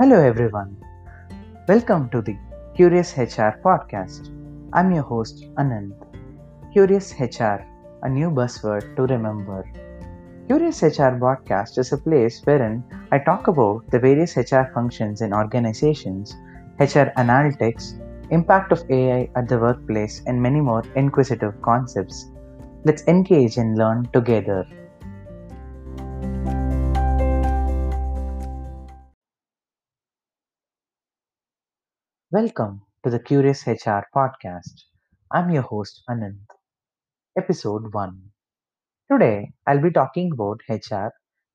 Hello, everyone. Welcome to the Curious HR podcast. I'm your host, Anand. Curious HR, a new buzzword to remember. Curious HR podcast is a place wherein I talk about the various HR functions in organizations, HR analytics, impact of AI at the workplace, and many more inquisitive concepts. Let's engage and learn together. Welcome to the Curious HR podcast. I'm your host Anand. Episode 1. Today, I'll be talking about HR,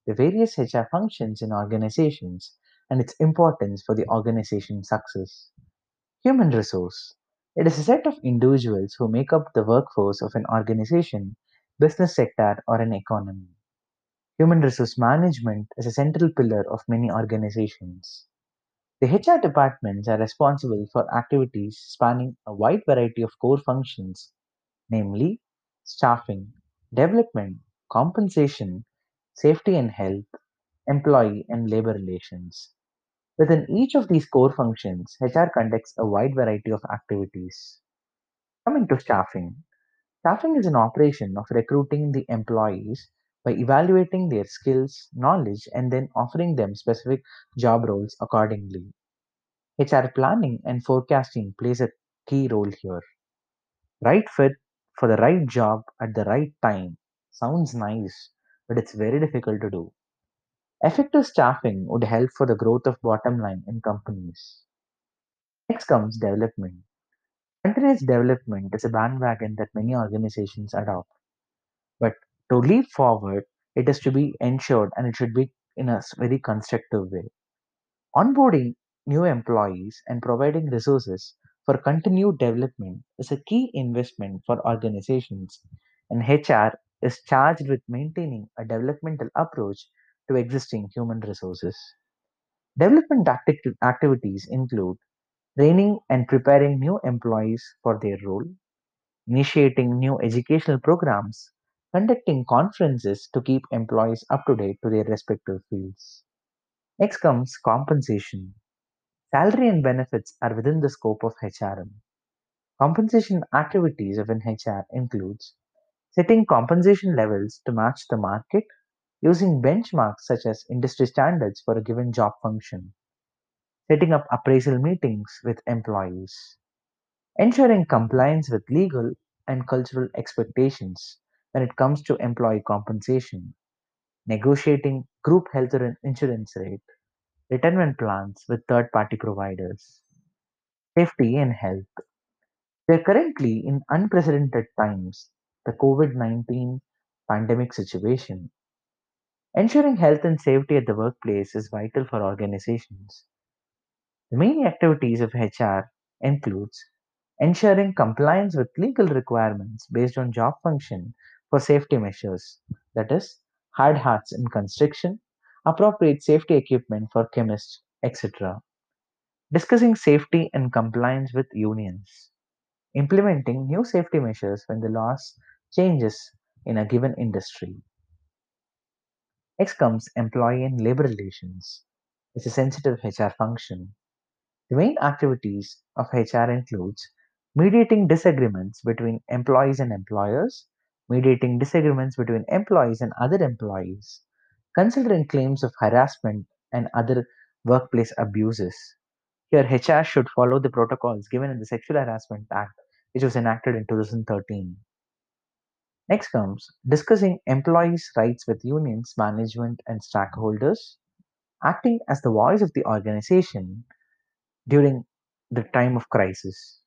the various HR functions in organizations, and its importance for the organization's success. Human resource. It is a set of individuals who make up the workforce of an organization, business sector, or an economy. Human resource management is a central pillar of many organizations. The HR departments are responsible for activities spanning a wide variety of core functions, namely staffing, development, compensation, safety and health, employee and labor relations. Within each of these core functions, HR conducts a wide variety of activities. Coming to staffing, staffing is an operation of recruiting the employees by evaluating their skills, knowledge, and then offering them specific job roles accordingly. HR planning and forecasting plays a key role here. Right fit for the right job at the right time sounds nice, but it's very difficult to do. Effective staffing would help for the growth of bottom line in companies. Next comes development. Continuous development is a bandwagon that many organizations adopt. But to leap forward, it is to be ensured and it should be in a very constructive way. Onboarding new employees and providing resources for continued development is a key investment for organizations, and HR is charged with maintaining a developmental approach to existing human resources. Development acti- activities include training and preparing new employees for their role, initiating new educational programs, conducting conferences to keep employees up to date to their respective fields. Next comes compensation. Salary and benefits are within the scope of HRM. Compensation activities of an HR includes setting compensation levels to match the market using benchmarks such as industry standards for a given job function, setting up appraisal meetings with employees, ensuring compliance with legal and cultural expectations when it comes to employee compensation, negotiating group health insurance rate, retirement plans with third party providers, safety and health We are currently in unprecedented times, the COVID 19 pandemic situation. Ensuring health and safety at the workplace is vital for organizations. The main activities of HR includes ensuring compliance with legal requirements based on job function for safety measures, that is, hard hats in construction, appropriate safety equipment for chemists, etc. Discussing safety and compliance with unions implementing new safety measures when the laws changes in a given industry. Next comes employee and labor relations. It's a sensitive HR function. The main activities of HR includes mediating disagreements between employees and employers, mediating disagreements between employees and other employees, considering claims of harassment and other workplace abuses. Here, HR should follow the protocols given in the Sexual Harassment Act, which was enacted in 2013. Next comes discussing employees' rights with unions, management, and stakeholders, acting as the voice of the organization during the time of crisis.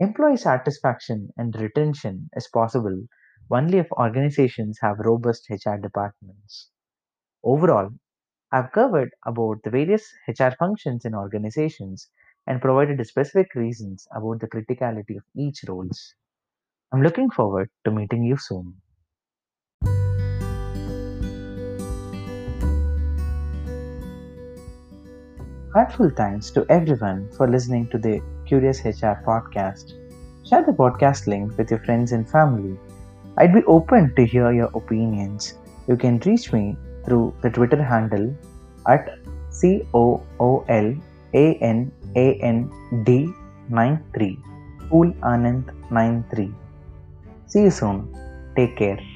Employee satisfaction and retention is possible only if organizations have robust HR departments. Overall, I've covered about the various HR functions in organizations and provided specific reasons about the criticality of each roles. I'm looking forward to meeting you soon. Heartful thanks to everyone for listening to the Curious HR podcast. Share the podcast link with your friends and family. I'd be open to hear your opinions. You can reach me through the Twitter handle at C O O L A N A N D 93. Cool Anand 93. See you soon. Take care.